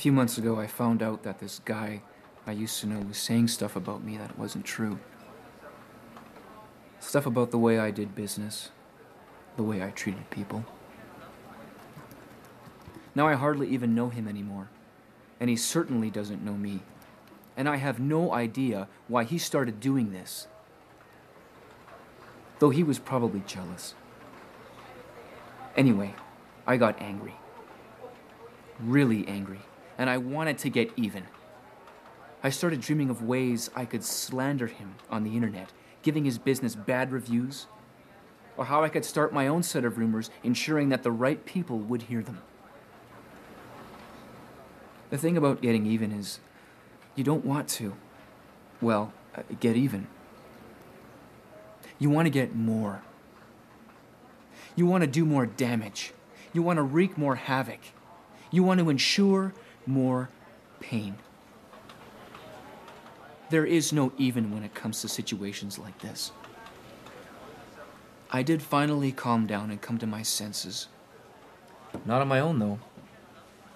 few months ago, I found out that this guy I used to know was saying stuff about me that wasn't true. Stuff about the way I did business, the way I treated people. Now I hardly even know him anymore, and he certainly doesn't know me. And I have no idea why he started doing this. Though he was probably jealous. Anyway, I got angry. Really angry and I wanted to get even. I started dreaming of ways I could slander him on the internet, giving his business bad reviews, or how I could start my own set of rumors, ensuring that the right people would hear them. The thing about getting even is you don't want to, well, uh, get even. You want to get more. You want to do more damage. You want to wreak more havoc. You want to ensure more pain. There is no even when it comes to situations like this. I did finally calm down and come to my senses. Not on my own, though.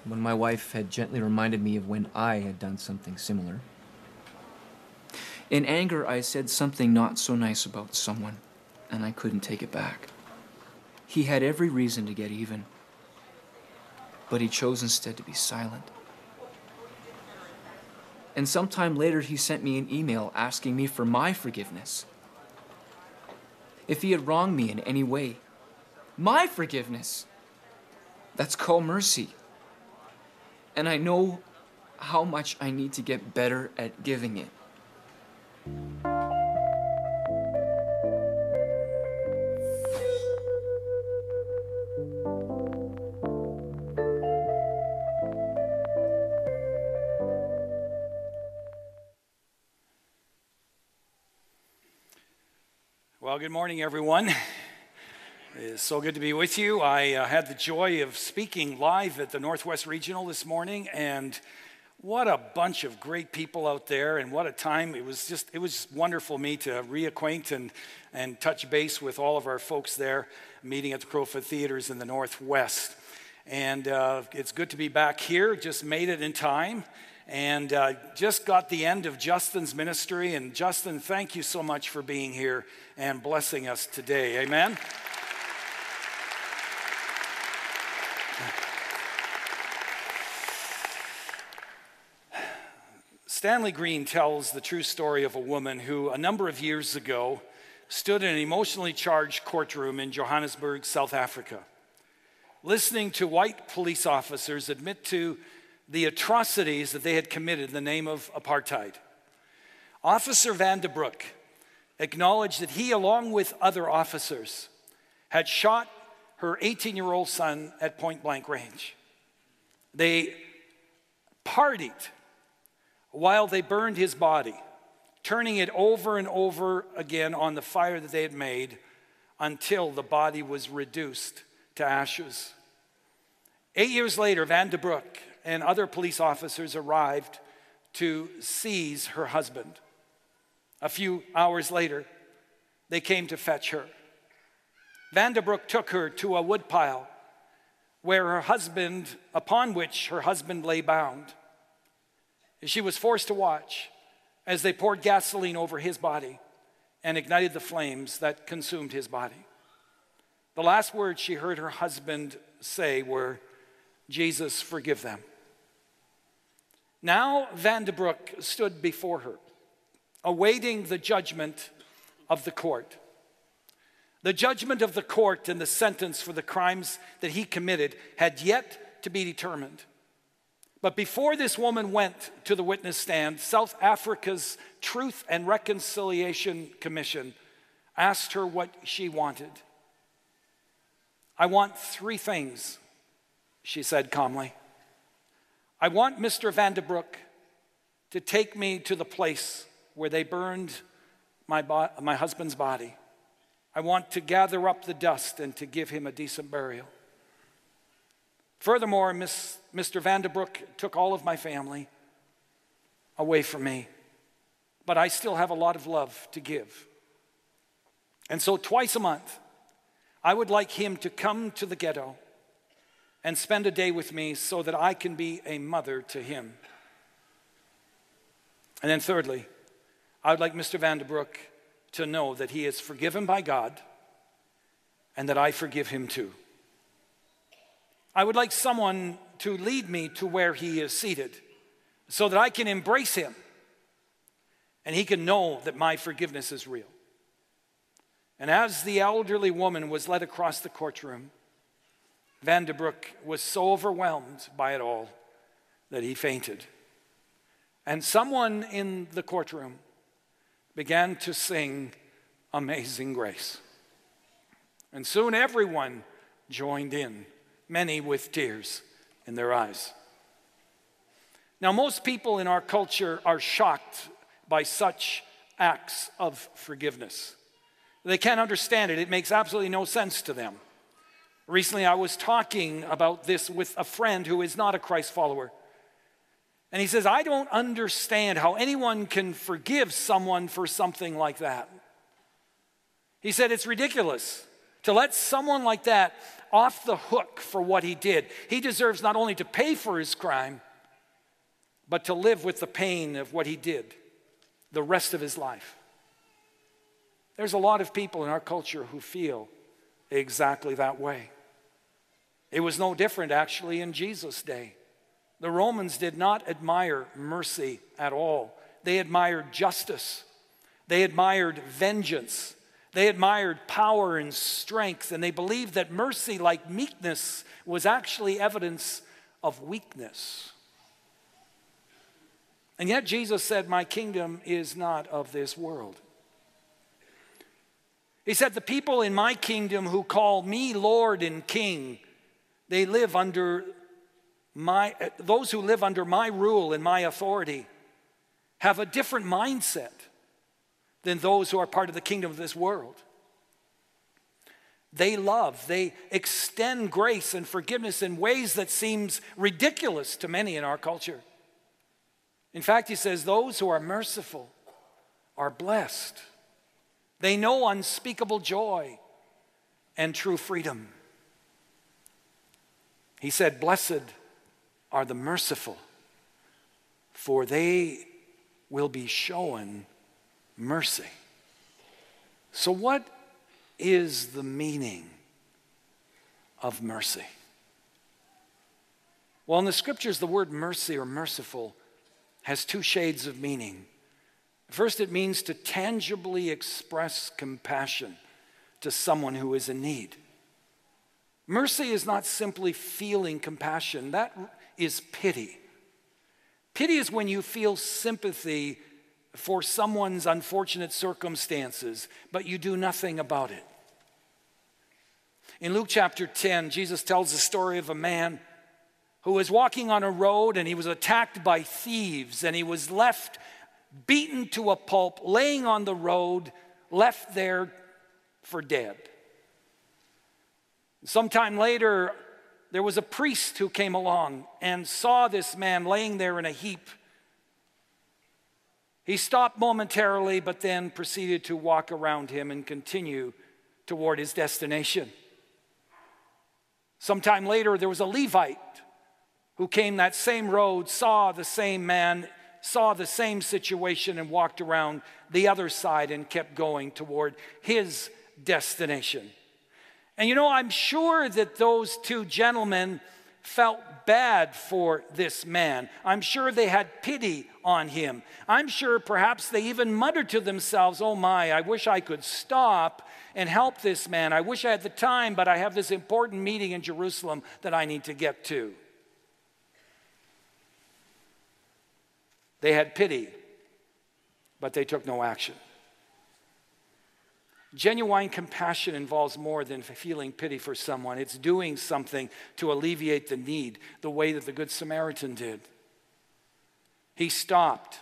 When my wife had gently reminded me of when I had done something similar. In anger, I said something not so nice about someone, and I couldn't take it back. He had every reason to get even, but he chose instead to be silent. And sometime later, he sent me an email asking me for my forgiveness. If he had wronged me in any way, my forgiveness. That's called mercy. And I know how much I need to get better at giving it. Well, good morning, everyone. It's so good to be with you. I uh, had the joy of speaking live at the Northwest Regional this morning, and what a bunch of great people out there, and what a time. It was just, it was wonderful me to reacquaint and, and touch base with all of our folks there, meeting at the Crowfoot Theaters in the Northwest. And uh, it's good to be back here, just made it in time and uh, just got the end of Justin's ministry. And Justin, thank you so much for being here and blessing us today. Amen. Stanley Green tells the true story of a woman who, a number of years ago, stood in an emotionally charged courtroom in Johannesburg, South Africa, listening to white police officers admit to the atrocities that they had committed in the name of apartheid. Officer Van de Broek acknowledged that he, along with other officers, had shot her 18 year old son at point blank range. They partied while they burned his body, turning it over and over again on the fire that they had made until the body was reduced to ashes. Eight years later, Van de Broek and other police officers arrived to seize her husband. A few hours later, they came to fetch her. Van de Broek took her to a woodpile where her husband, upon which her husband lay bound. She was forced to watch as they poured gasoline over his body and ignited the flames that consumed his body. The last words she heard her husband say were, Jesus, forgive them. Now Van de Broek stood before her, awaiting the judgment of the court. The judgment of the court and the sentence for the crimes that he committed had yet to be determined. But before this woman went to the witness stand, South Africa's Truth and Reconciliation Commission asked her what she wanted. I want three things, she said calmly. I want Mr. Van de Broek to take me to the place where they burned my, bo- my husband's body. I want to gather up the dust and to give him a decent burial. Furthermore, Miss, Mr. Van de Broek took all of my family away from me, but I still have a lot of love to give. And so, twice a month, I would like him to come to the ghetto and spend a day with me so that I can be a mother to him. And then, thirdly, I would like Mr. Vanderbroek to know that he is forgiven by God and that I forgive him too. I would like someone to lead me to where he is seated so that I can embrace him and he can know that my forgiveness is real. And as the elderly woman was led across the courtroom, Vanderbroek was so overwhelmed by it all that he fainted. And someone in the courtroom began to sing Amazing Grace. And soon everyone joined in, many with tears in their eyes. Now, most people in our culture are shocked by such acts of forgiveness. They can't understand it, it makes absolutely no sense to them. Recently, I was talking about this with a friend who is not a Christ follower. And he says, I don't understand how anyone can forgive someone for something like that. He said, It's ridiculous to let someone like that off the hook for what he did. He deserves not only to pay for his crime, but to live with the pain of what he did the rest of his life. There's a lot of people in our culture who feel exactly that way. It was no different actually in Jesus' day. The Romans did not admire mercy at all. They admired justice, they admired vengeance, they admired power and strength, and they believed that mercy, like meekness, was actually evidence of weakness. And yet Jesus said, My kingdom is not of this world. He said, The people in my kingdom who call me Lord and King, they live under my, those who live under my rule and my authority have a different mindset than those who are part of the kingdom of this world. They love, they extend grace and forgiveness in ways that seems ridiculous to many in our culture. In fact, he says, those who are merciful are blessed. They know unspeakable joy and true freedom. He said, Blessed are the merciful, for they will be shown mercy. So, what is the meaning of mercy? Well, in the scriptures, the word mercy or merciful has two shades of meaning. First, it means to tangibly express compassion to someone who is in need. Mercy is not simply feeling compassion, that is pity. Pity is when you feel sympathy for someone's unfortunate circumstances, but you do nothing about it. In Luke chapter 10, Jesus tells the story of a man who was walking on a road and he was attacked by thieves and he was left beaten to a pulp, laying on the road, left there for dead. Sometime later, there was a priest who came along and saw this man laying there in a heap. He stopped momentarily, but then proceeded to walk around him and continue toward his destination. Sometime later, there was a Levite who came that same road, saw the same man, saw the same situation, and walked around the other side and kept going toward his destination. And you know, I'm sure that those two gentlemen felt bad for this man. I'm sure they had pity on him. I'm sure perhaps they even muttered to themselves, Oh my, I wish I could stop and help this man. I wish I had the time, but I have this important meeting in Jerusalem that I need to get to. They had pity, but they took no action. Genuine compassion involves more than feeling pity for someone, it's doing something to alleviate the need, the way that the Good Samaritan did. He stopped,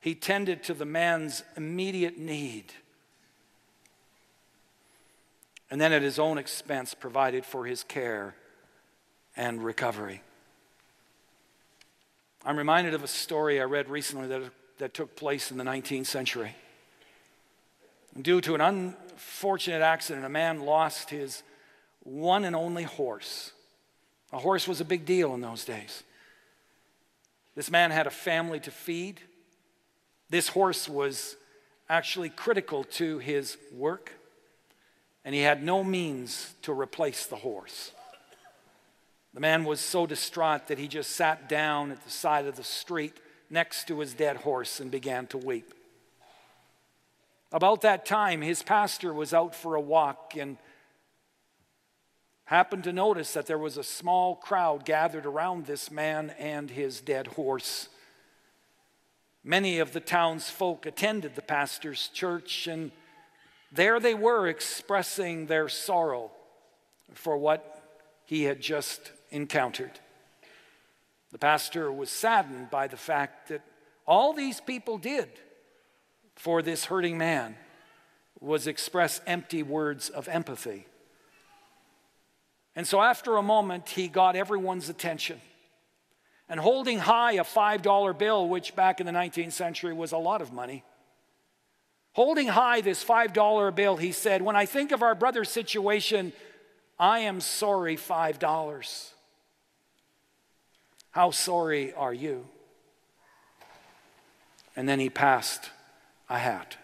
he tended to the man's immediate need, and then at his own expense provided for his care and recovery. I'm reminded of a story I read recently that, that took place in the 19th century. Due to an unfortunate accident, a man lost his one and only horse A horse was a big deal in those days. This man had a family to feed. This horse was actually critical to his work, and he had no means to replace the horse. The man was so distraught that he just sat down at the side of the street next to his dead horse and began to weep. About that time, his pastor was out for a walk and happened to notice that there was a small crowd gathered around this man and his dead horse. Many of the townsfolk attended the pastor's church, and there they were expressing their sorrow for what he had just encountered. The pastor was saddened by the fact that all these people did for this hurting man was express empty words of empathy. And so, after a moment, he got everyone's attention. And holding high a $5 bill, which back in the 19th century was a lot of money, holding high this $5 bill, he said, When I think of our brother's situation, I am sorry, $5. How sorry are you? And then he passed a hat.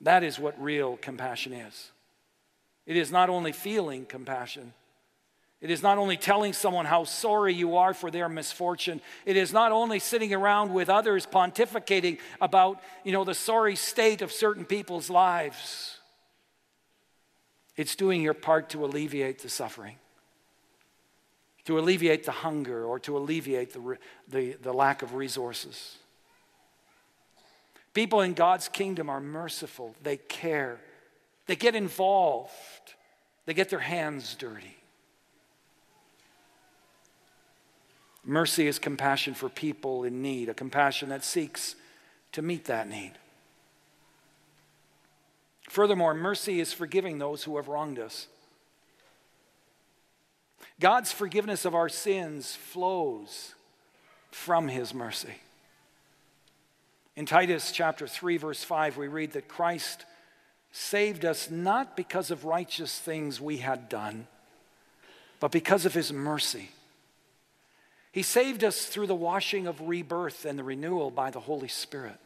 That is what real compassion is. It is not only feeling compassion, it is not only telling someone how sorry you are for their misfortune. It is not only sitting around with others pontificating about, you know, the sorry state of certain people's lives. It's doing your part to alleviate the suffering, to alleviate the hunger, or to alleviate the, the, the lack of resources. People in God's kingdom are merciful, they care, they get involved, they get their hands dirty. Mercy is compassion for people in need, a compassion that seeks to meet that need. Furthermore, mercy is forgiving those who have wronged us. God's forgiveness of our sins flows from his mercy. In Titus chapter 3 verse 5 we read that Christ saved us not because of righteous things we had done but because of his mercy. He saved us through the washing of rebirth and the renewal by the Holy Spirit.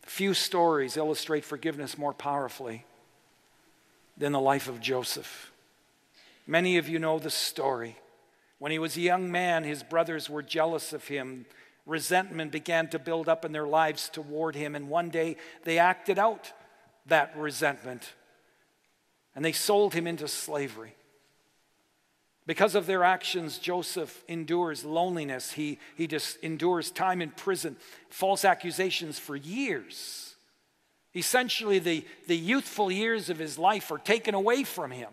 Few stories illustrate forgiveness more powerfully than the life of Joseph. Many of you know the story. When he was a young man, his brothers were jealous of him resentment began to build up in their lives toward him. And one day they acted out that resentment and they sold him into slavery. Because of their actions, Joseph endures loneliness. He, he just endures time in prison, false accusations for years. Essentially, the, the youthful years of his life are taken away from him.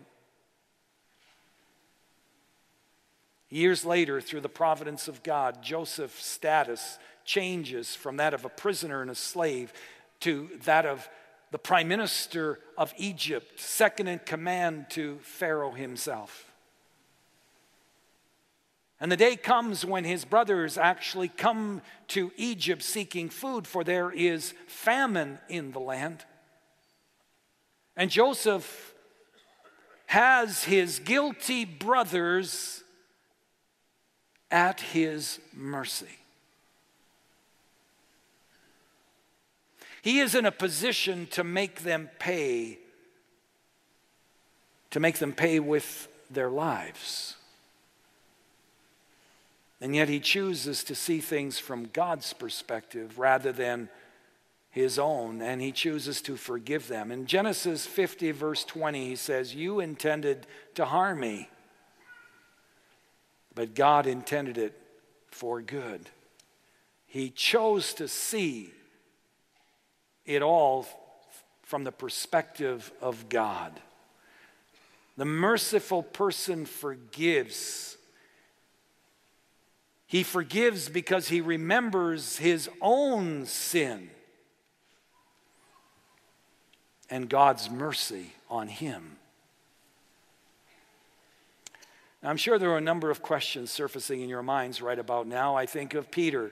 Years later, through the providence of God, Joseph's status changes from that of a prisoner and a slave to that of the prime minister of Egypt, second in command to Pharaoh himself. And the day comes when his brothers actually come to Egypt seeking food, for there is famine in the land. And Joseph has his guilty brothers at his mercy. He is in a position to make them pay, to make them pay with their lives. And yet he chooses to see things from God's perspective rather than his own, and he chooses to forgive them. In Genesis 50, verse 20, he says, You intended to harm me but God intended it for good. He chose to see it all from the perspective of God. The merciful person forgives. He forgives because he remembers his own sin and God's mercy on him. I'm sure there are a number of questions surfacing in your minds right about now. I think of Peter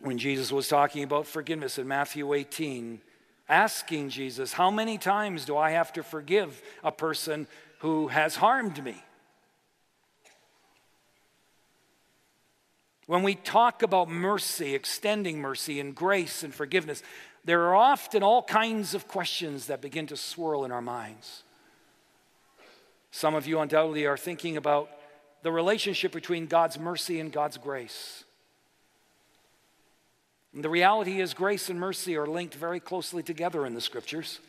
when Jesus was talking about forgiveness in Matthew 18 asking Jesus, How many times do I have to forgive a person who has harmed me? When we talk about mercy, extending mercy and grace and forgiveness, there are often all kinds of questions that begin to swirl in our minds. Some of you undoubtedly are thinking about the relationship between God's mercy and God's grace. And the reality is, grace and mercy are linked very closely together in the scriptures.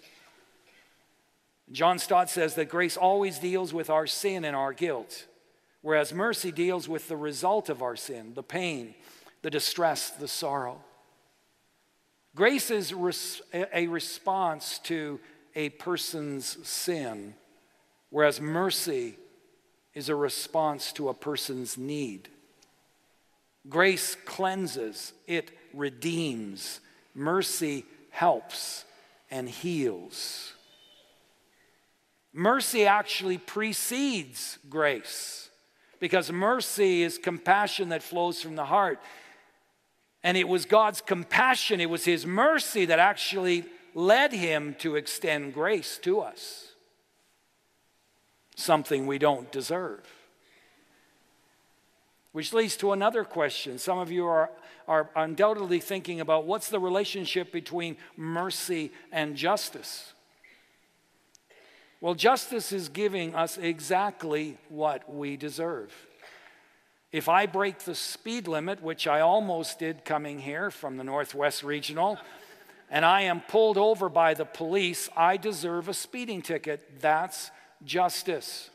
John Stott says that grace always deals with our sin and our guilt, whereas mercy deals with the result of our sin, the pain, the distress, the sorrow. Grace is a response to a person's sin, whereas mercy is a response to a person's need. Grace cleanses, it redeems. Mercy helps and heals. Mercy actually precedes grace because mercy is compassion that flows from the heart. And it was God's compassion, it was His mercy that actually led Him to extend grace to us, something we don't deserve. Which leads to another question. Some of you are, are undoubtedly thinking about what's the relationship between mercy and justice? Well, justice is giving us exactly what we deserve. If I break the speed limit, which I almost did coming here from the Northwest Regional, and I am pulled over by the police, I deserve a speeding ticket. That's justice.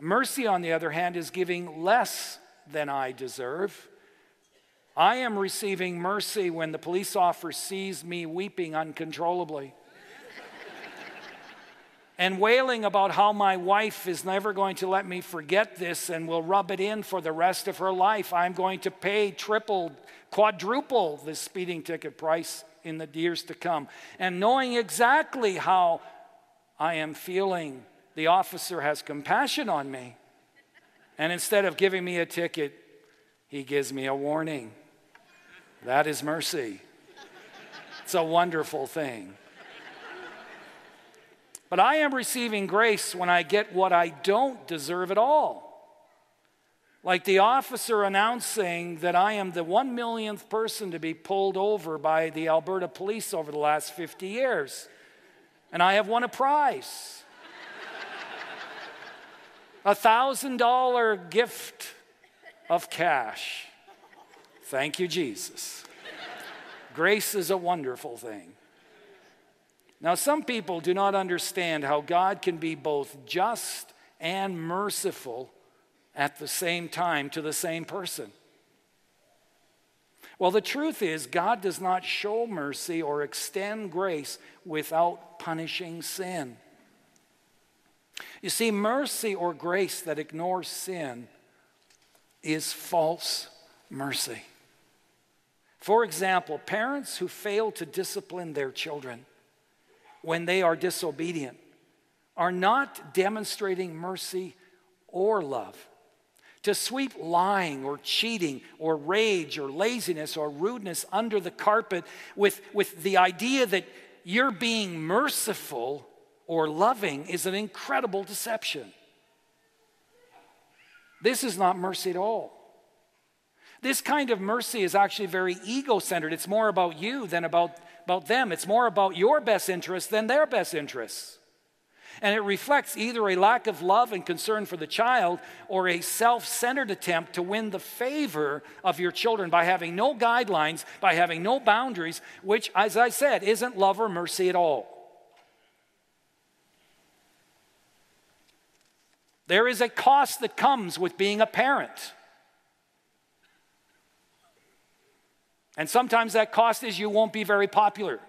Mercy, on the other hand, is giving less than I deserve. I am receiving mercy when the police officer sees me weeping uncontrollably and wailing about how my wife is never going to let me forget this and will rub it in for the rest of her life. I'm going to pay triple, quadruple the speeding ticket price in the years to come. And knowing exactly how I am feeling the officer has compassion on me. And instead of giving me a ticket, he gives me a warning. That is mercy. It's a wonderful thing. But I am receiving grace when I get what I don't deserve at all. Like the officer announcing that I am the one millionth person to be pulled over by the Alberta police over the last 50 years. And I have won a prize a $1,000 gift of cash. Thank you, Jesus. Grace is a wonderful thing. Now, some people do not understand how God can be both just and merciful at the same time to the same person. Well, the truth is, God does not show mercy or extend grace without punishing sin. You see, mercy or grace that ignores sin is false mercy. For example, parents who fail to discipline their children when they are disobedient are not demonstrating mercy or love. To sweep lying or cheating or rage or laziness or rudeness under the carpet with, with the idea that you're being merciful or loving is an incredible deception. This is not mercy at all. This kind of mercy is actually very ego centered. It's more about you than about, about them. It's more about your best interests than their best interests. And it reflects either a lack of love and concern for the child or a self centered attempt to win the favor of your children by having no guidelines, by having no boundaries, which, as I said, isn't love or mercy at all. There is a cost that comes with being a parent. And sometimes that cost is you won't be very popular.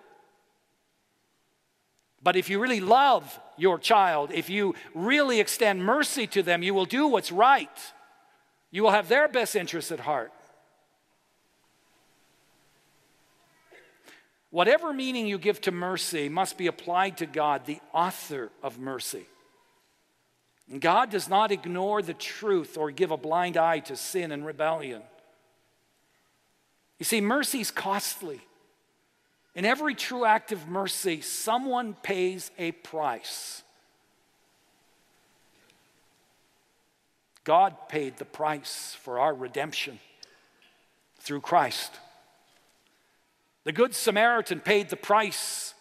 But if you really love your child, if you really extend mercy to them, you will do what's right. You will have their best interests at heart. Whatever meaning you give to mercy must be applied to God, the author of mercy. God does not ignore the truth or give a blind eye to sin and rebellion. You see, mercy is costly. In every true act of mercy, someone pays a price. God paid the price for our redemption through Christ. The Good Samaritan paid the price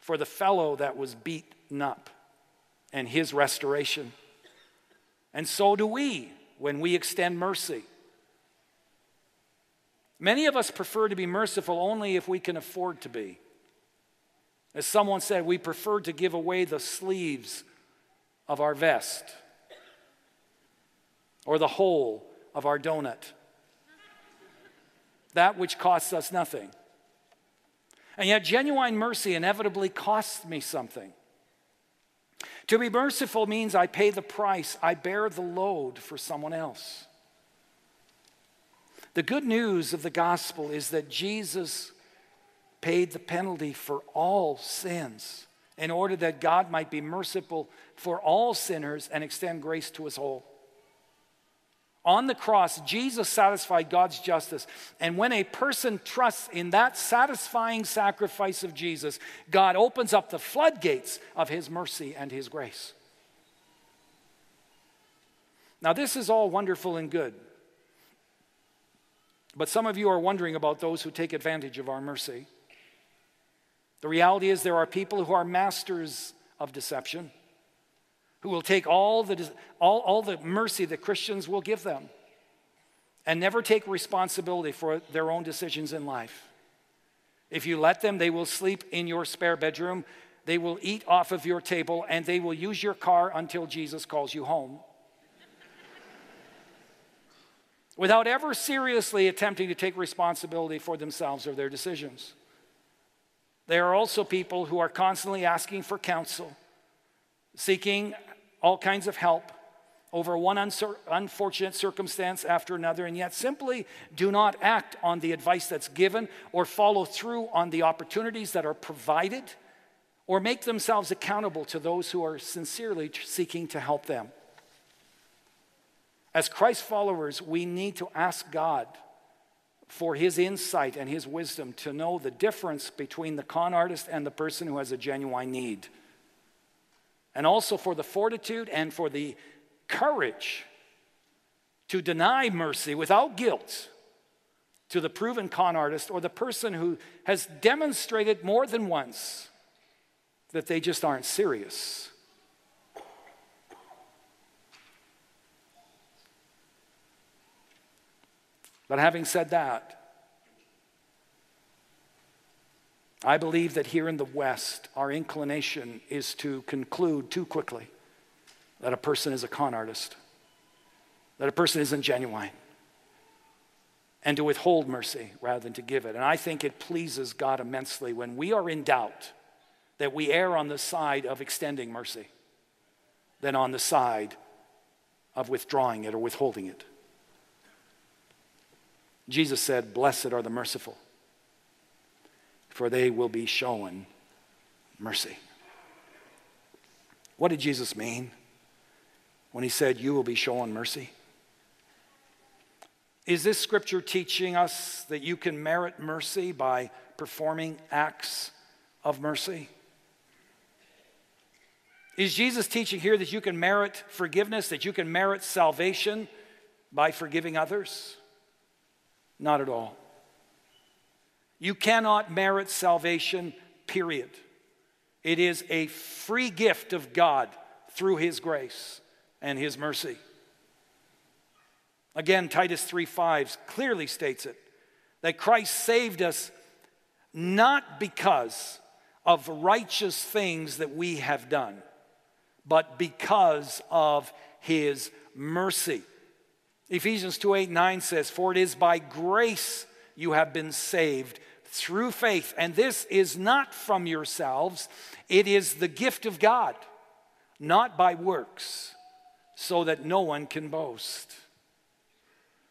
for the fellow that was beaten up and his restoration. And so do we when we extend mercy. Many of us prefer to be merciful only if we can afford to be. As someone said, we prefer to give away the sleeves of our vest or the hole of our donut, that which costs us nothing. And yet, genuine mercy inevitably costs me something. To be merciful means I pay the price, I bear the load for someone else. The good news of the gospel is that Jesus paid the penalty for all sins in order that God might be merciful for all sinners and extend grace to us all. On the cross, Jesus satisfied God's justice. And when a person trusts in that satisfying sacrifice of Jesus, God opens up the floodgates of his mercy and his grace. Now, this is all wonderful and good. But some of you are wondering about those who take advantage of our mercy. The reality is, there are people who are masters of deception who will take all the, all, all the mercy that Christians will give them and never take responsibility for their own decisions in life. If you let them, they will sleep in your spare bedroom, they will eat off of your table, and they will use your car until Jesus calls you home. Without ever seriously attempting to take responsibility for themselves or their decisions. There are also people who are constantly asking for counsel, seeking all kinds of help over one unfortunate circumstance after another, and yet simply do not act on the advice that's given or follow through on the opportunities that are provided or make themselves accountable to those who are sincerely seeking to help them. As Christ followers, we need to ask God for his insight and his wisdom to know the difference between the con artist and the person who has a genuine need and also for the fortitude and for the courage to deny mercy without guilt to the proven con artist or the person who has demonstrated more than once that they just aren't serious. But having said that, I believe that here in the West, our inclination is to conclude too quickly that a person is a con artist, that a person isn't genuine, and to withhold mercy rather than to give it. And I think it pleases God immensely when we are in doubt that we err on the side of extending mercy than on the side of withdrawing it or withholding it. Jesus said, Blessed are the merciful for they will be shown mercy. What did Jesus mean when he said, You will be shown mercy? Is this scripture teaching us that you can merit mercy by performing acts of mercy? Is Jesus teaching here that you can merit forgiveness, that you can merit salvation by forgiving others? Not at all. You cannot merit salvation, period. It is a free gift of God through His grace and His mercy. Again, Titus 3:5 clearly states it that Christ saved us not because of righteous things that we have done, but because of his mercy. Ephesians 2 8 9 says, For it is by grace you have been saved through faith. And this is not from yourselves, it is the gift of God, not by works, so that no one can boast.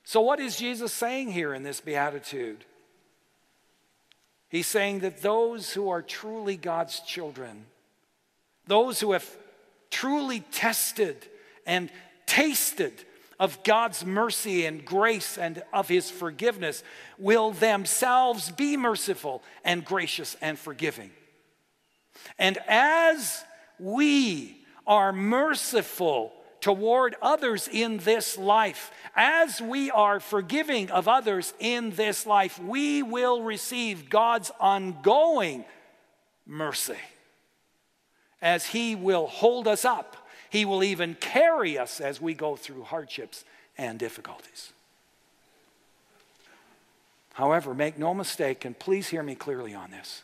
So, what is Jesus saying here in this beatitude? He's saying that those who are truly God's children, those who have truly tested and tasted of God's mercy and grace and of his forgiveness will themselves be merciful and gracious and forgiving. And as we are merciful toward others in this life, as we are forgiving of others in this life, we will receive God's ongoing mercy as He will hold us up. He will even carry us as we go through hardships and difficulties. However, make no mistake, and please hear me clearly on this.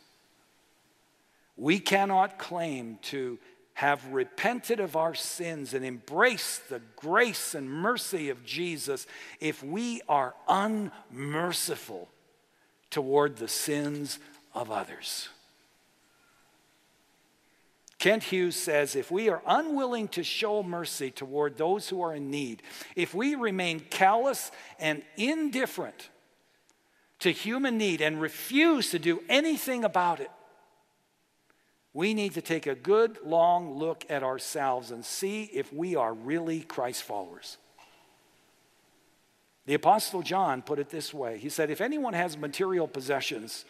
We cannot claim to have repented of our sins and embraced the grace and mercy of Jesus if we are unmerciful toward the sins of others. Kent Hughes says if we are unwilling to show mercy toward those who are in need, if we remain callous and indifferent to human need and refuse to do anything about it, we need to take a good long look at ourselves and see if we are really Christ followers. The Apostle John put it this way He said, If anyone has material possessions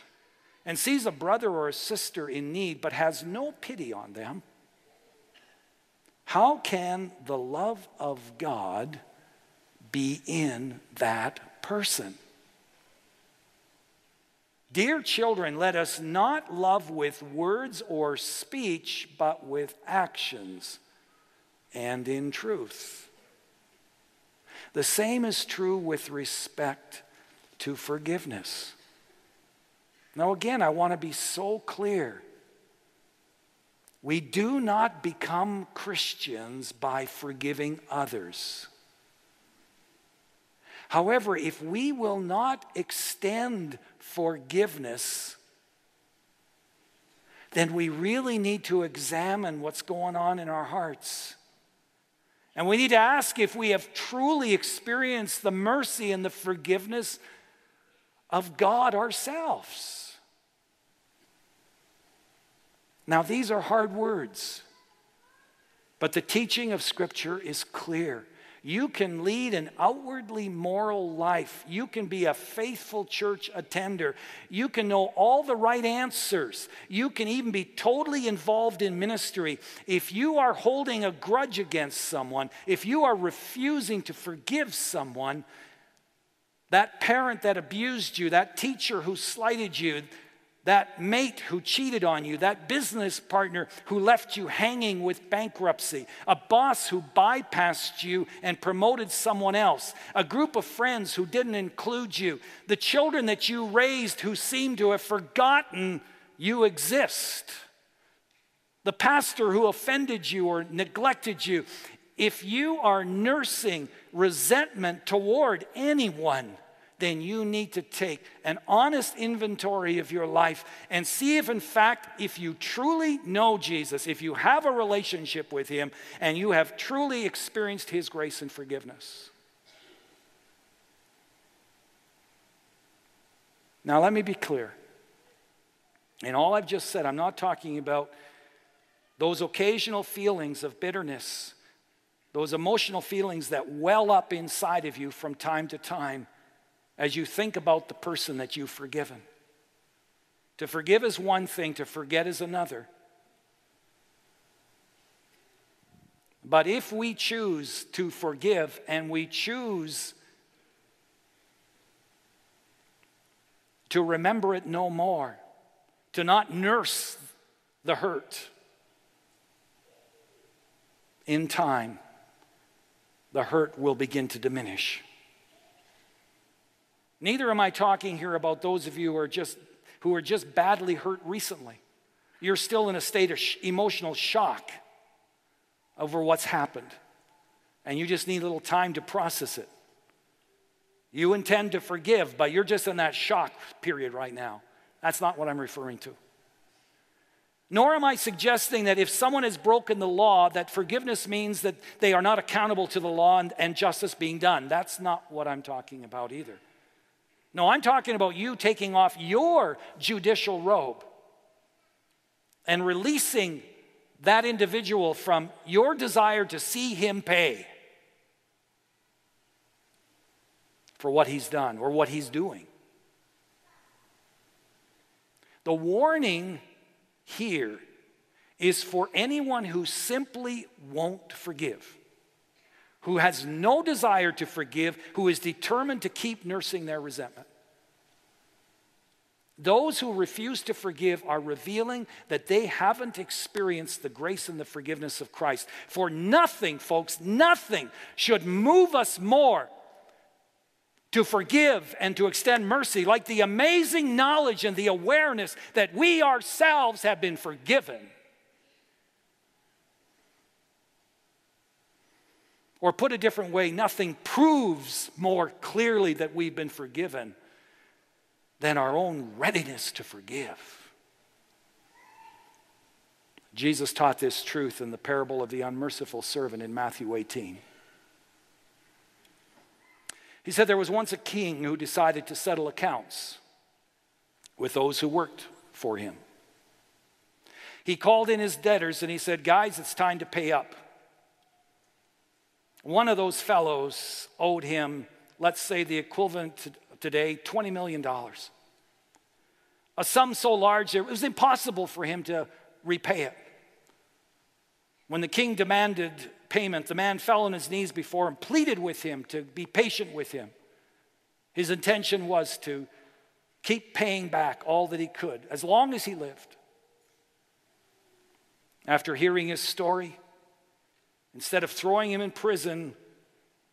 and sees a brother or a sister in need but has no pity on them, how can the love of God be in that person? Dear children, let us not love with words or speech, but with actions and in truth. The same is true with respect to forgiveness. Now, again, I want to be so clear. We do not become Christians by forgiving others. However, if we will not extend forgiveness, then we really need to examine what's going on in our hearts. And we need to ask if we have truly experienced the mercy and the forgiveness of God ourselves. Now, these are hard words, but the teaching of Scripture is clear. You can lead an outwardly moral life. You can be a faithful church attender. You can know all the right answers. You can even be totally involved in ministry. If you are holding a grudge against someone, if you are refusing to forgive someone, that parent that abused you, that teacher who slighted you, that mate who cheated on you, that business partner who left you hanging with bankruptcy, a boss who bypassed you and promoted someone else, a group of friends who didn't include you, the children that you raised who seem to have forgotten you exist, the pastor who offended you or neglected you. If you are nursing resentment toward anyone, then you need to take an honest inventory of your life and see if, in fact, if you truly know Jesus, if you have a relationship with Him, and you have truly experienced His grace and forgiveness. Now, let me be clear. In all I've just said, I'm not talking about those occasional feelings of bitterness, those emotional feelings that well up inside of you from time to time as you think about the person that you've forgiven. To forgive is one thing, to forget is another. But if we choose to forgive and we choose to remember it no more, to not nurse the hurt, in time, the hurt will begin to diminish. Neither am I talking here about those of you who are just, who are just badly hurt recently. You're still in a state of sh- emotional shock over what's happened, and you just need a little time to process it. You intend to forgive, but you're just in that shock period right now. That's not what I'm referring to. Nor am I suggesting that if someone has broken the law, that forgiveness means that they are not accountable to the law and, and justice being done. That's not what I'm talking about either. No, I'm talking about you taking off your judicial robe and releasing that individual from your desire to see him pay for what he's done or what he's doing. The warning here is for anyone who simply won't forgive, who has no desire to forgive, who is determined to keep nursing their resentment. Those who refuse to forgive are revealing that they haven't experienced the grace and the forgiveness of Christ. For nothing, folks, nothing should move us more to forgive and to extend mercy like the amazing knowledge and the awareness that we ourselves have been forgiven. Or put a different way, nothing proves more clearly that we've been forgiven than our own readiness to forgive. Jesus taught this truth in the parable of the unmerciful servant in Matthew 18. He said there was once a king who decided to settle accounts with those who worked for him. He called in his debtors and he said, Guys, it's time to pay up. One of those fellows owed him, let's say, the equivalent today $20 million. A sum so large it was impossible for him to repay it. When the king demanded payment, the man fell on his knees before him, pleaded with him to be patient with him. His intention was to keep paying back all that he could as long as he lived. After hearing his story, instead of throwing him in prison,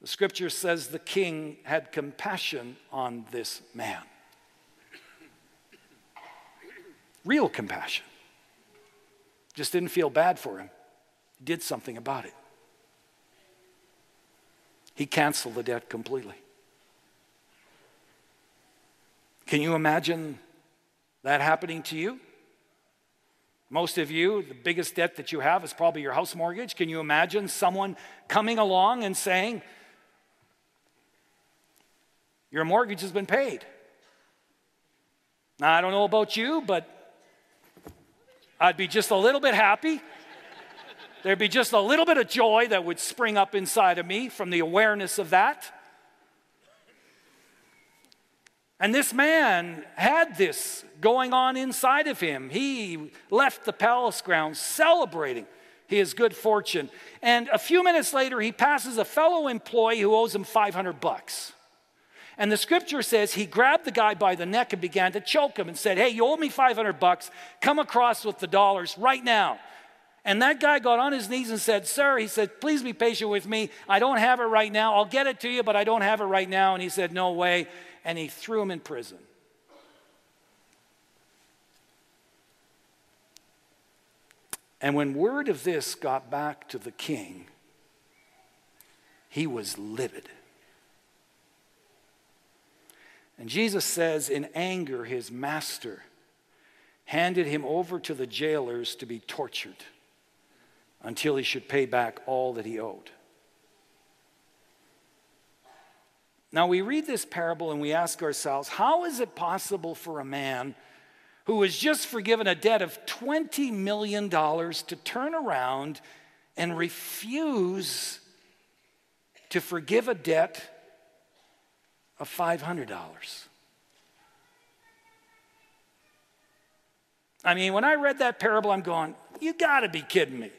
the scripture says the king had compassion on this man. Real compassion. Just didn't feel bad for him. Did something about it. He canceled the debt completely. Can you imagine that happening to you? Most of you, the biggest debt that you have is probably your house mortgage. Can you imagine someone coming along and saying, Your mortgage has been paid? Now, I don't know about you, but I'd be just a little bit happy. There'd be just a little bit of joy that would spring up inside of me from the awareness of that. And this man had this going on inside of him. He left the palace grounds celebrating his good fortune. And a few minutes later, he passes a fellow employee who owes him 500 bucks. And the scripture says he grabbed the guy by the neck and began to choke him and said, Hey, you owe me 500 bucks. Come across with the dollars right now. And that guy got on his knees and said, Sir, he said, please be patient with me. I don't have it right now. I'll get it to you, but I don't have it right now. And he said, No way and he threw him in prison. And when word of this got back to the king, he was livid. And Jesus says, in anger, his master handed him over to the jailers to be tortured until he should pay back all that he owed. Now, we read this parable and we ask ourselves how is it possible for a man who was just forgiven a debt of $20 million to turn around and refuse to forgive a debt of $500? I mean, when I read that parable, I'm going, you gotta be kidding me.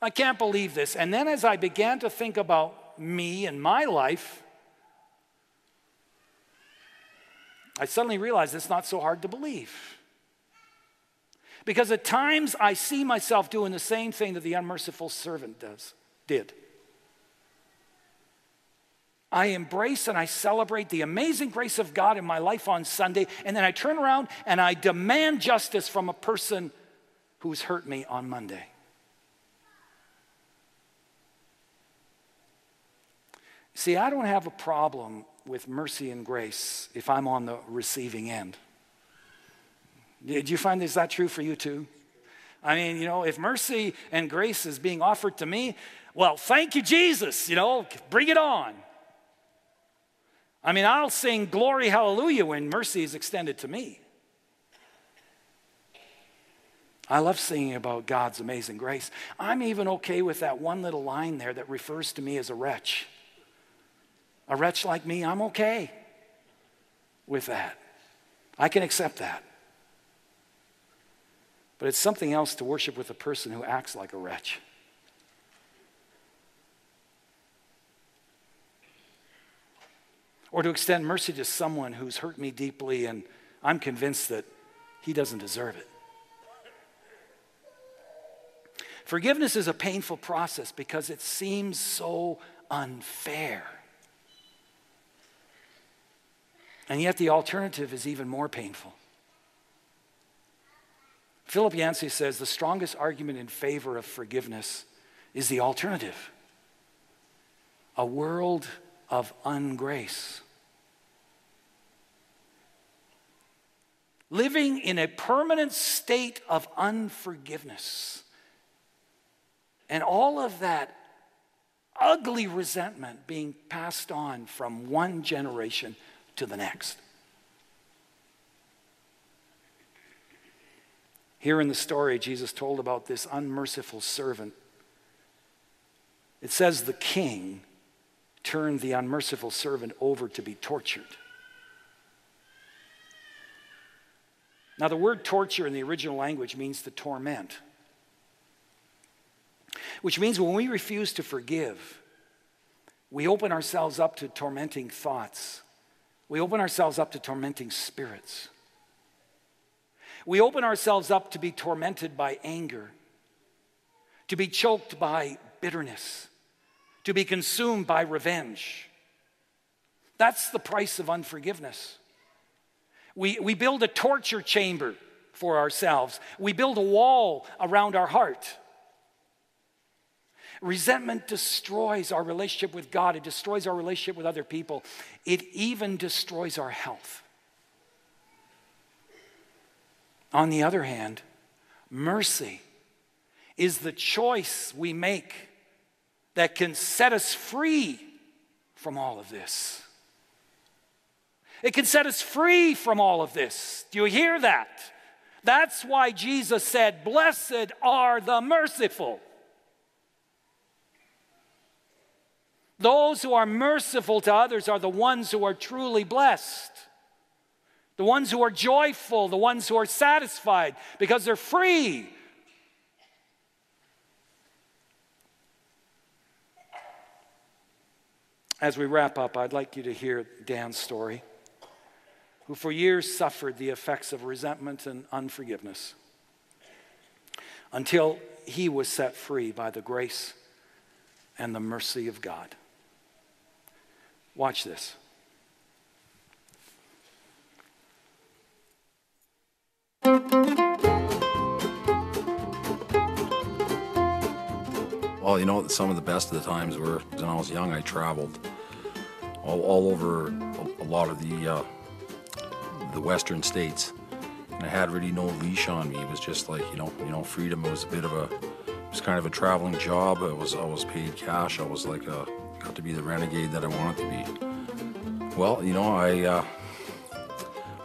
I can't believe this. And then as I began to think about me and my life, I suddenly realized it's not so hard to believe. Because at times I see myself doing the same thing that the unmerciful servant does, did. I embrace and I celebrate the amazing grace of God in my life on Sunday, and then I turn around and I demand justice from a person who's hurt me on Monday. See, I don't have a problem with mercy and grace if I'm on the receiving end. Did you find is that true for you too? I mean, you know, if mercy and grace is being offered to me, well, thank you, Jesus, you know, bring it on. I mean, I'll sing glory, hallelujah when mercy is extended to me. I love singing about God's amazing grace. I'm even okay with that one little line there that refers to me as a wretch. A wretch like me, I'm okay with that. I can accept that. But it's something else to worship with a person who acts like a wretch. Or to extend mercy to someone who's hurt me deeply and I'm convinced that he doesn't deserve it. Forgiveness is a painful process because it seems so unfair. And yet the alternative is even more painful. Philip Yancey says the strongest argument in favor of forgiveness is the alternative a world of ungrace. Living in a permanent state of unforgiveness. And all of that ugly resentment being passed on from one generation to the next. Here in the story, Jesus told about this unmerciful servant. It says the king turned the unmerciful servant over to be tortured. Now, the word torture in the original language means to torment, which means when we refuse to forgive, we open ourselves up to tormenting thoughts, we open ourselves up to tormenting spirits. We open ourselves up to be tormented by anger, to be choked by bitterness, to be consumed by revenge. That's the price of unforgiveness. We, we build a torture chamber for ourselves, we build a wall around our heart. Resentment destroys our relationship with God, it destroys our relationship with other people, it even destroys our health. On the other hand, mercy is the choice we make that can set us free from all of this. It can set us free from all of this. Do you hear that? That's why Jesus said, Blessed are the merciful. Those who are merciful to others are the ones who are truly blessed the ones who are joyful, the ones who are satisfied because they're free. As we wrap up, I'd like you to hear Dan's story, who for years suffered the effects of resentment and unforgiveness until he was set free by the grace and the mercy of God. Watch this. Well, you know, some of the best of the times were when I was young, I traveled all, all over a, a lot of the, uh, the western states. And I had really no leash on me. It was just like, you know, you know, freedom was a bit of a, it was kind of a traveling job. I was, I was paid cash. I was like a, got to be the renegade that I wanted to be. Well, you know, I, uh,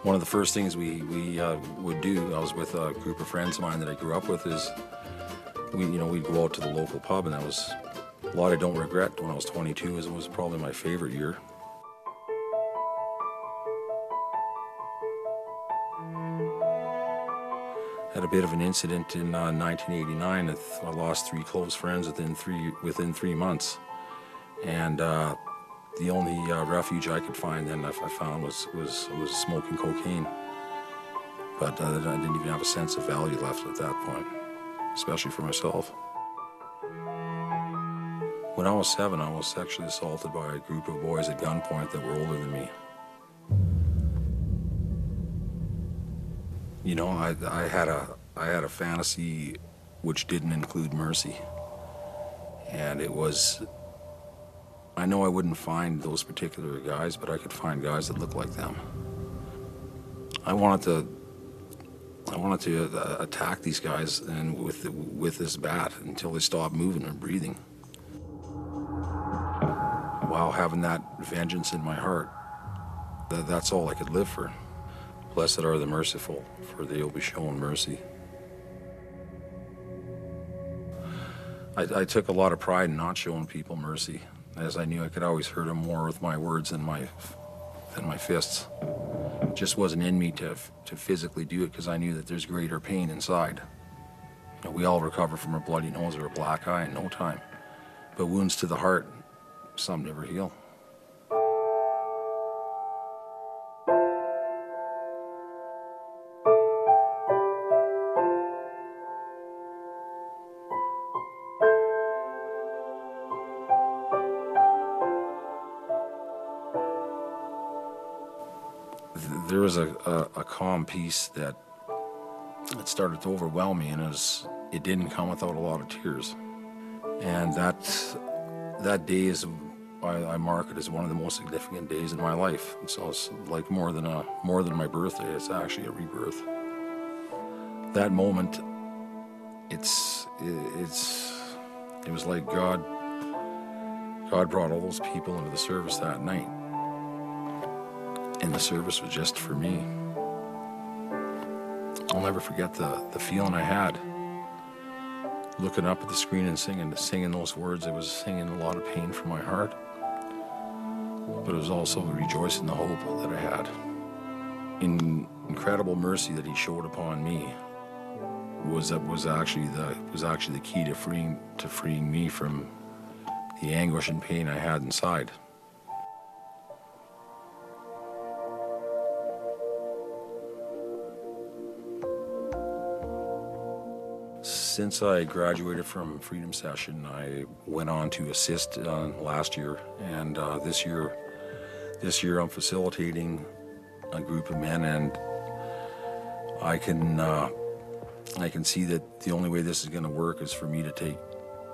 one of the first things we, we uh, would do, I was with a group of friends of mine that I grew up with, is we, you know, we'd go out to the local pub, and that was a lot I don't regret when I was 22, it was probably my favorite year. Had a bit of an incident in uh, 1989. I lost three close friends within three within three months, and uh, the only uh, refuge I could find then I found was was was smoking cocaine. But uh, I didn't even have a sense of value left at that point, especially for myself. When I was seven, I was sexually assaulted by a group of boys at gunpoint that were older than me. You know, I, I had a I had a fantasy which didn't include mercy, and it was I know I wouldn't find those particular guys, but I could find guys that look like them. I wanted to I wanted to uh, attack these guys and with with this bat until they stopped moving and breathing. While having that vengeance in my heart, that, that's all I could live for. Blessed are the merciful, for they will be shown mercy. I, I took a lot of pride in not showing people mercy as I knew I could always hurt him more with my words than my than my fists. It just wasn't in me to to physically do it because I knew that there's greater pain inside. You know, we all recover from a bloody nose or a black eye in no time, but wounds to the heart, some never heal. Was a, a, a calm peace that it started to overwhelm me, and it, was, it didn't come without a lot of tears. And that that day is I, I mark it as one of the most significant days in my life. And so it's like more than a more than my birthday. It's actually a rebirth. That moment, it's it's it was like God God brought all those people into the service that night and the service was just for me. I'll never forget the, the feeling I had looking up at the screen and singing, singing those words. It was singing a lot of pain from my heart, but it was also rejoicing the hope that I had. In incredible mercy that He showed upon me was that was actually the was actually the key to freeing to freeing me from the anguish and pain I had inside. Since I graduated from Freedom Session, I went on to assist uh, last year, and uh, this year, this year I'm facilitating a group of men, and I can uh, I can see that the only way this is going to work is for me to take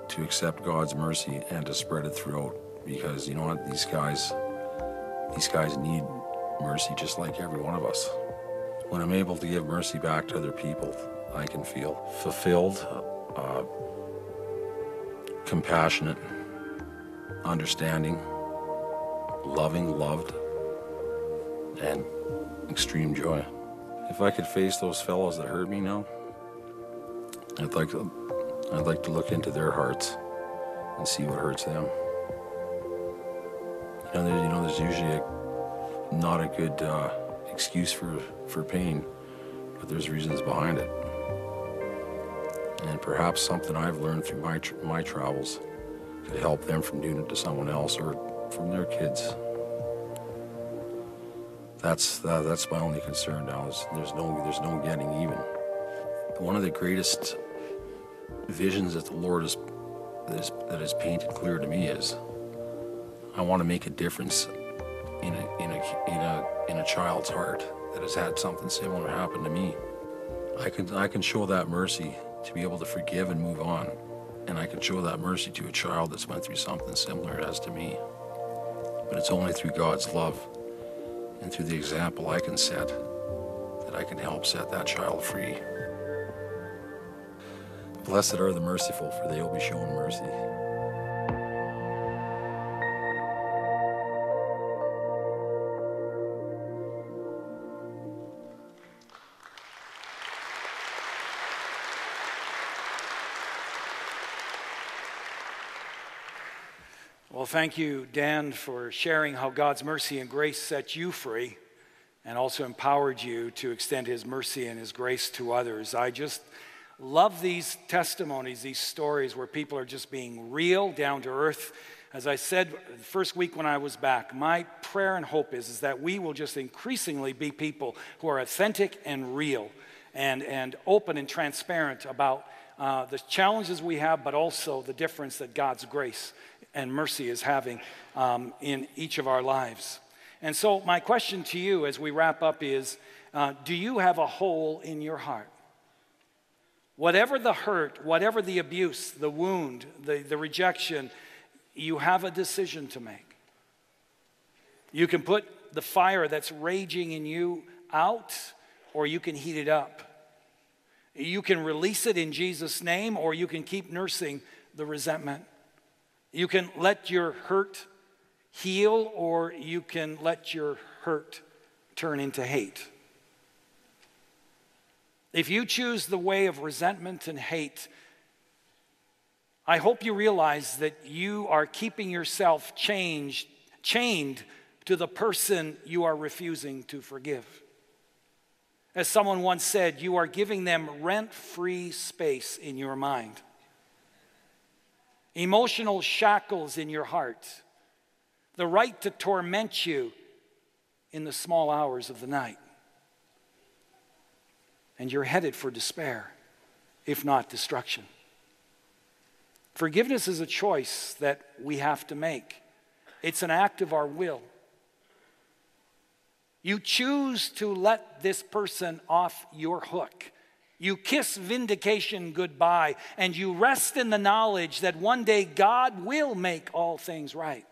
to accept God's mercy and to spread it throughout, because you know what, these guys, these guys need mercy just like every one of us. When I'm able to give mercy back to other people, I can feel fulfilled, uh, compassionate, understanding, loving, loved, and extreme joy. If I could face those fellows that hurt me now, I'd like to, I'd like to look into their hearts and see what hurts them. You know, there, you know, there's usually a, not a good uh, excuse for, for pain, but there's reasons behind it and perhaps something I've learned through my, my travels could help them from doing it to someone else or from their kids. That's, uh, that's my only concern now is there's no, there's no getting even. One of the greatest visions that the Lord has, that is, painted clear to me is I want to make a difference in a, in, a, in, a, in a child's heart that has had something similar happen to me. I can, I can show that mercy to be able to forgive and move on. And I can show that mercy to a child that's went through something similar as to me. But it's only through God's love and through the example I can set that I can help set that child free. Blessed are the merciful, for they will be shown mercy. Thank you, Dan, for sharing how God's mercy and grace set you free and also empowered you to extend His mercy and His grace to others. I just love these testimonies, these stories where people are just being real, down to earth. As I said the first week when I was back, my prayer and hope is, is that we will just increasingly be people who are authentic and real and, and open and transparent about uh, the challenges we have, but also the difference that God's grace and mercy is having um, in each of our lives. And so, my question to you as we wrap up is uh, Do you have a hole in your heart? Whatever the hurt, whatever the abuse, the wound, the, the rejection, you have a decision to make. You can put the fire that's raging in you out, or you can heat it up. You can release it in Jesus' name, or you can keep nursing the resentment. You can let your hurt heal, or you can let your hurt turn into hate. If you choose the way of resentment and hate, I hope you realize that you are keeping yourself changed, chained to the person you are refusing to forgive. As someone once said, you are giving them rent free space in your mind, emotional shackles in your heart, the right to torment you in the small hours of the night. And you're headed for despair, if not destruction. Forgiveness is a choice that we have to make, it's an act of our will. You choose to let this person off your hook. You kiss vindication goodbye, and you rest in the knowledge that one day God will make all things right.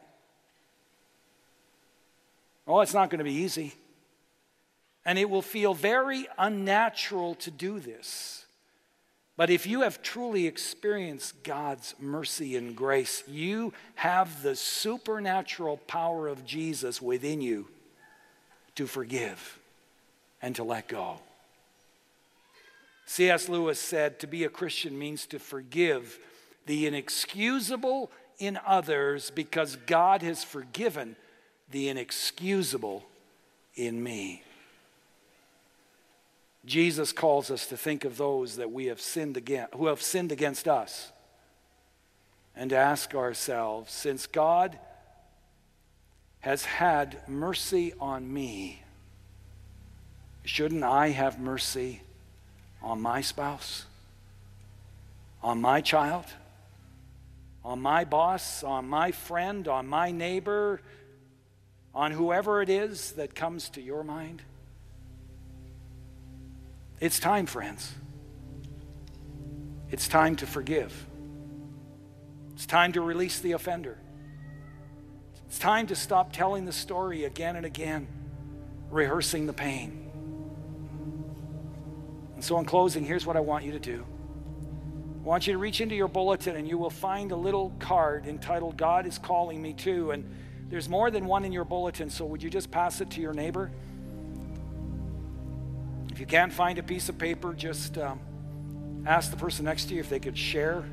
Oh, it's not going to be easy. And it will feel very unnatural to do this. But if you have truly experienced God's mercy and grace, you have the supernatural power of Jesus within you to forgive and to let go. C.S. Lewis said to be a Christian means to forgive the inexcusable in others because God has forgiven the inexcusable in me. Jesus calls us to think of those that we have sinned against, who have sinned against us, and to ask ourselves, since God has had mercy on me, shouldn't I have mercy on my spouse, on my child, on my boss, on my friend, on my neighbor, on whoever it is that comes to your mind? It's time, friends. It's time to forgive. It's time to release the offender. It's time to stop telling the story again and again, rehearsing the pain. And so, in closing, here's what I want you to do. I want you to reach into your bulletin and you will find a little card entitled God is Calling Me To. And there's more than one in your bulletin, so would you just pass it to your neighbor? If you can't find a piece of paper, just um, ask the person next to you if they could share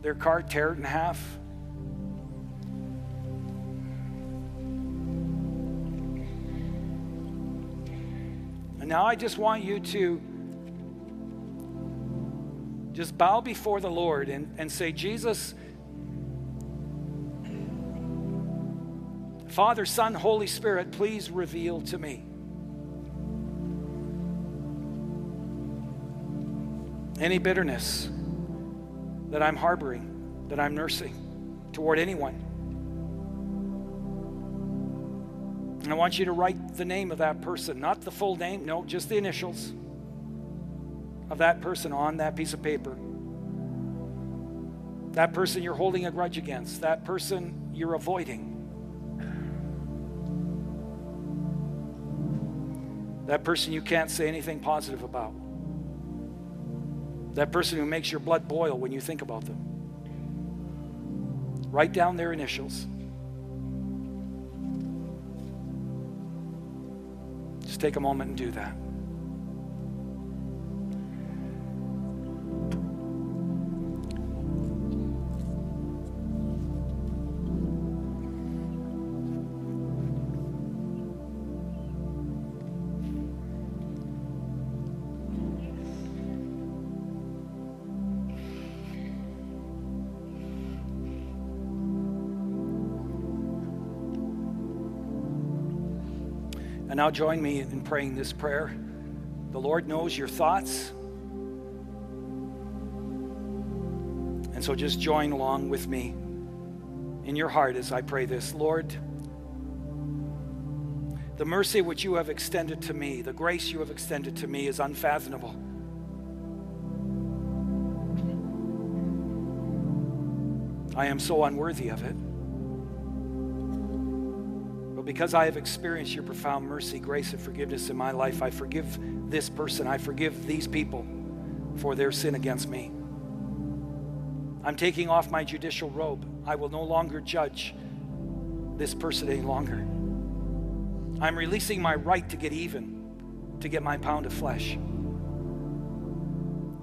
their card, tear it in half. And now I just want you to just bow before the Lord and, and say, Jesus, Father, Son, Holy Spirit, please reveal to me any bitterness that I'm harboring, that I'm nursing toward anyone. And I want you to write the name of that person, not the full name, no, just the initials of that person on that piece of paper. That person you're holding a grudge against, that person you're avoiding. That person you can't say anything positive about. That person who makes your blood boil when you think about them. Write down their initials. Just take a moment and do that. Now join me in praying this prayer. The Lord knows your thoughts. And so just join along with me in your heart as I pray this. Lord, the mercy which you have extended to me, the grace you have extended to me is unfathomable. I am so unworthy of it. Because I have experienced your profound mercy, grace, and forgiveness in my life, I forgive this person. I forgive these people for their sin against me. I'm taking off my judicial robe. I will no longer judge this person any longer. I'm releasing my right to get even, to get my pound of flesh.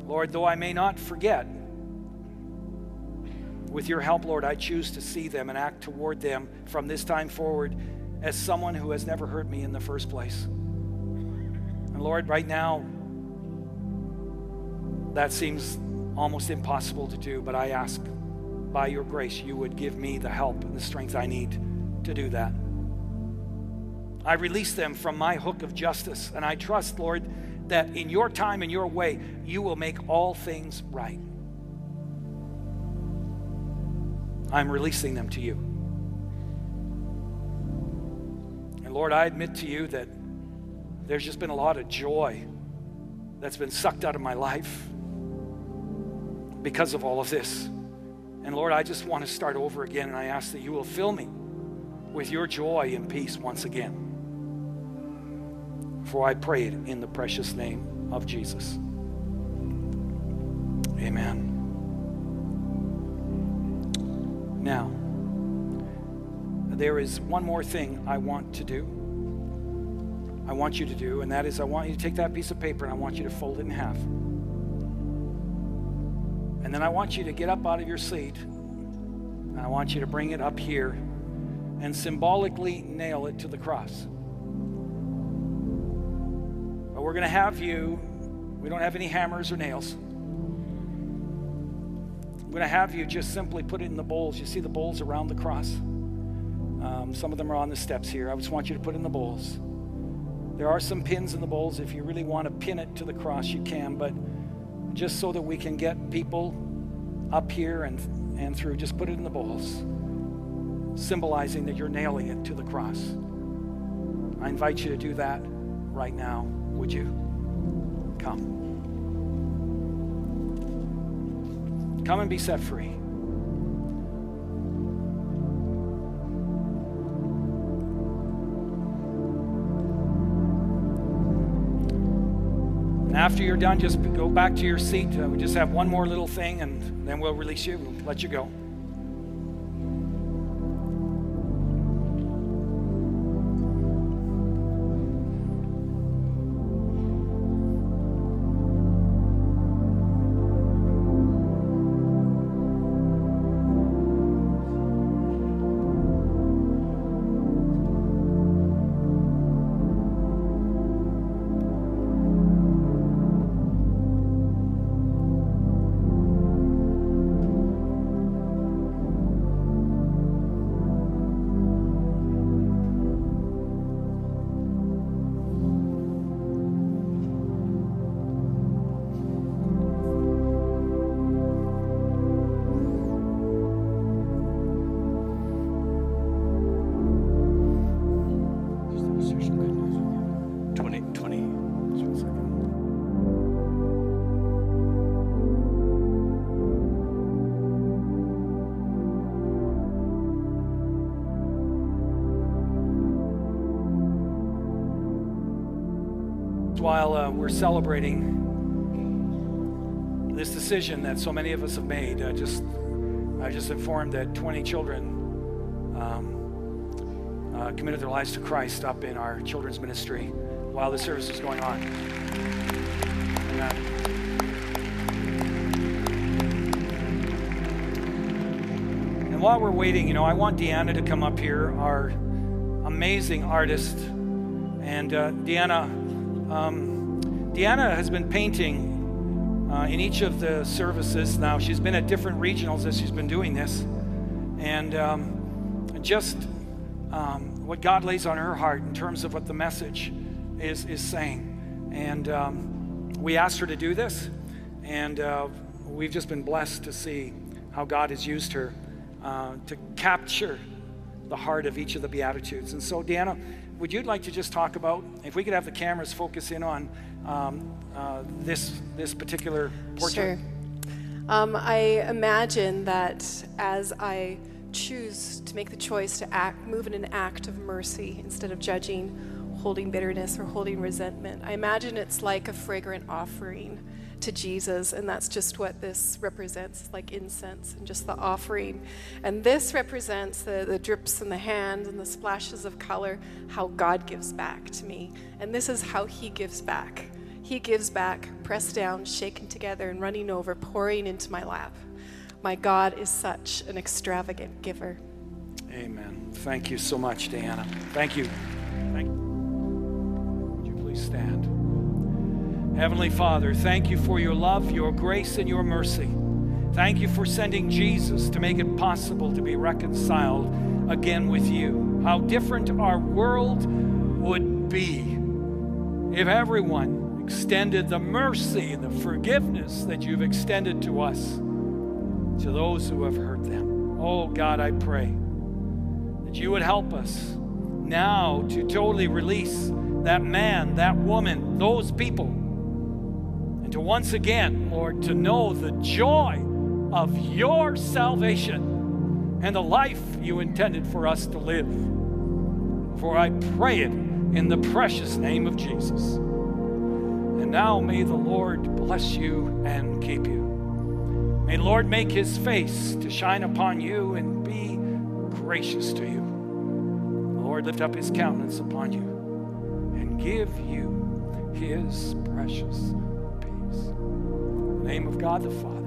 Lord, though I may not forget, with your help, Lord, I choose to see them and act toward them from this time forward as someone who has never hurt me in the first place. And Lord, right now, that seems almost impossible to do, but I ask by your grace you would give me the help and the strength I need to do that. I release them from my hook of justice, and I trust, Lord, that in your time and your way, you will make all things right. I'm releasing them to you. Lord, I admit to you that there's just been a lot of joy that's been sucked out of my life because of all of this. And Lord, I just want to start over again, and I ask that you will fill me with your joy and peace once again. For I pray it in the precious name of Jesus. Amen. Now, there is one more thing I want to do. I want you to do, and that is I want you to take that piece of paper and I want you to fold it in half. And then I want you to get up out of your seat and I want you to bring it up here and symbolically nail it to the cross. But we're going to have you, we don't have any hammers or nails. I'm going to have you just simply put it in the bowls. You see the bowls around the cross? Um, some of them are on the steps here. I just want you to put in the bowls. There are some pins in the bowls. If you really want to pin it to the cross, you can. But just so that we can get people up here and, and through, just put it in the bowls, symbolizing that you're nailing it to the cross. I invite you to do that right now. Would you? Come. Come and be set free. After you're done, just go back to your seat. Uh, we just have one more little thing, and then we'll release you. We'll let you go. While uh, we're celebrating this decision that so many of us have made, uh, just I just informed that 20 children um, uh, committed their lives to Christ up in our children's ministry while the service was going on. Amen. And while we're waiting, you know, I want Deanna to come up here, our amazing artist. And uh, Deanna, um, Deanna has been painting uh, in each of the services now. She's been at different regionals as she's been doing this. And um, just um, what God lays on her heart in terms of what the message is, is saying. And um, we asked her to do this, and uh, we've just been blessed to see how God has used her uh, to capture the heart of each of the Beatitudes. And so, Deanna, would you like to just talk about, if we could have the cameras focus in on um, uh, this, this particular portrait? Sure. Um, I imagine that as I choose to make the choice to act, move in an act of mercy instead of judging, holding bitterness, or holding resentment, I imagine it's like a fragrant offering to Jesus, and that's just what this represents like incense and just the offering. And this represents the, the drips in the hand and the splashes of color, how God gives back to me. And this is how He gives back. He gives back, pressed down, shaken together, and running over, pouring into my lap. My God is such an extravagant giver. Amen. Thank you so much, Diana. Thank you. Thank Would you please stand? Heavenly Father, thank you for your love, your grace, and your mercy. Thank you for sending Jesus to make it possible to be reconciled again with you. How different our world would be if everyone extended the mercy and the forgiveness that you've extended to us to those who have hurt them. Oh God, I pray that you would help us now to totally release that man, that woman, those people, and to once again, Lord, to know the joy of your salvation and the life you intended for us to live. For I pray it in the precious name of Jesus. And now may the Lord bless you and keep you. May Lord make his face to shine upon you and be gracious to you. The Lord lift up his countenance upon you and give you his precious name of God the Father,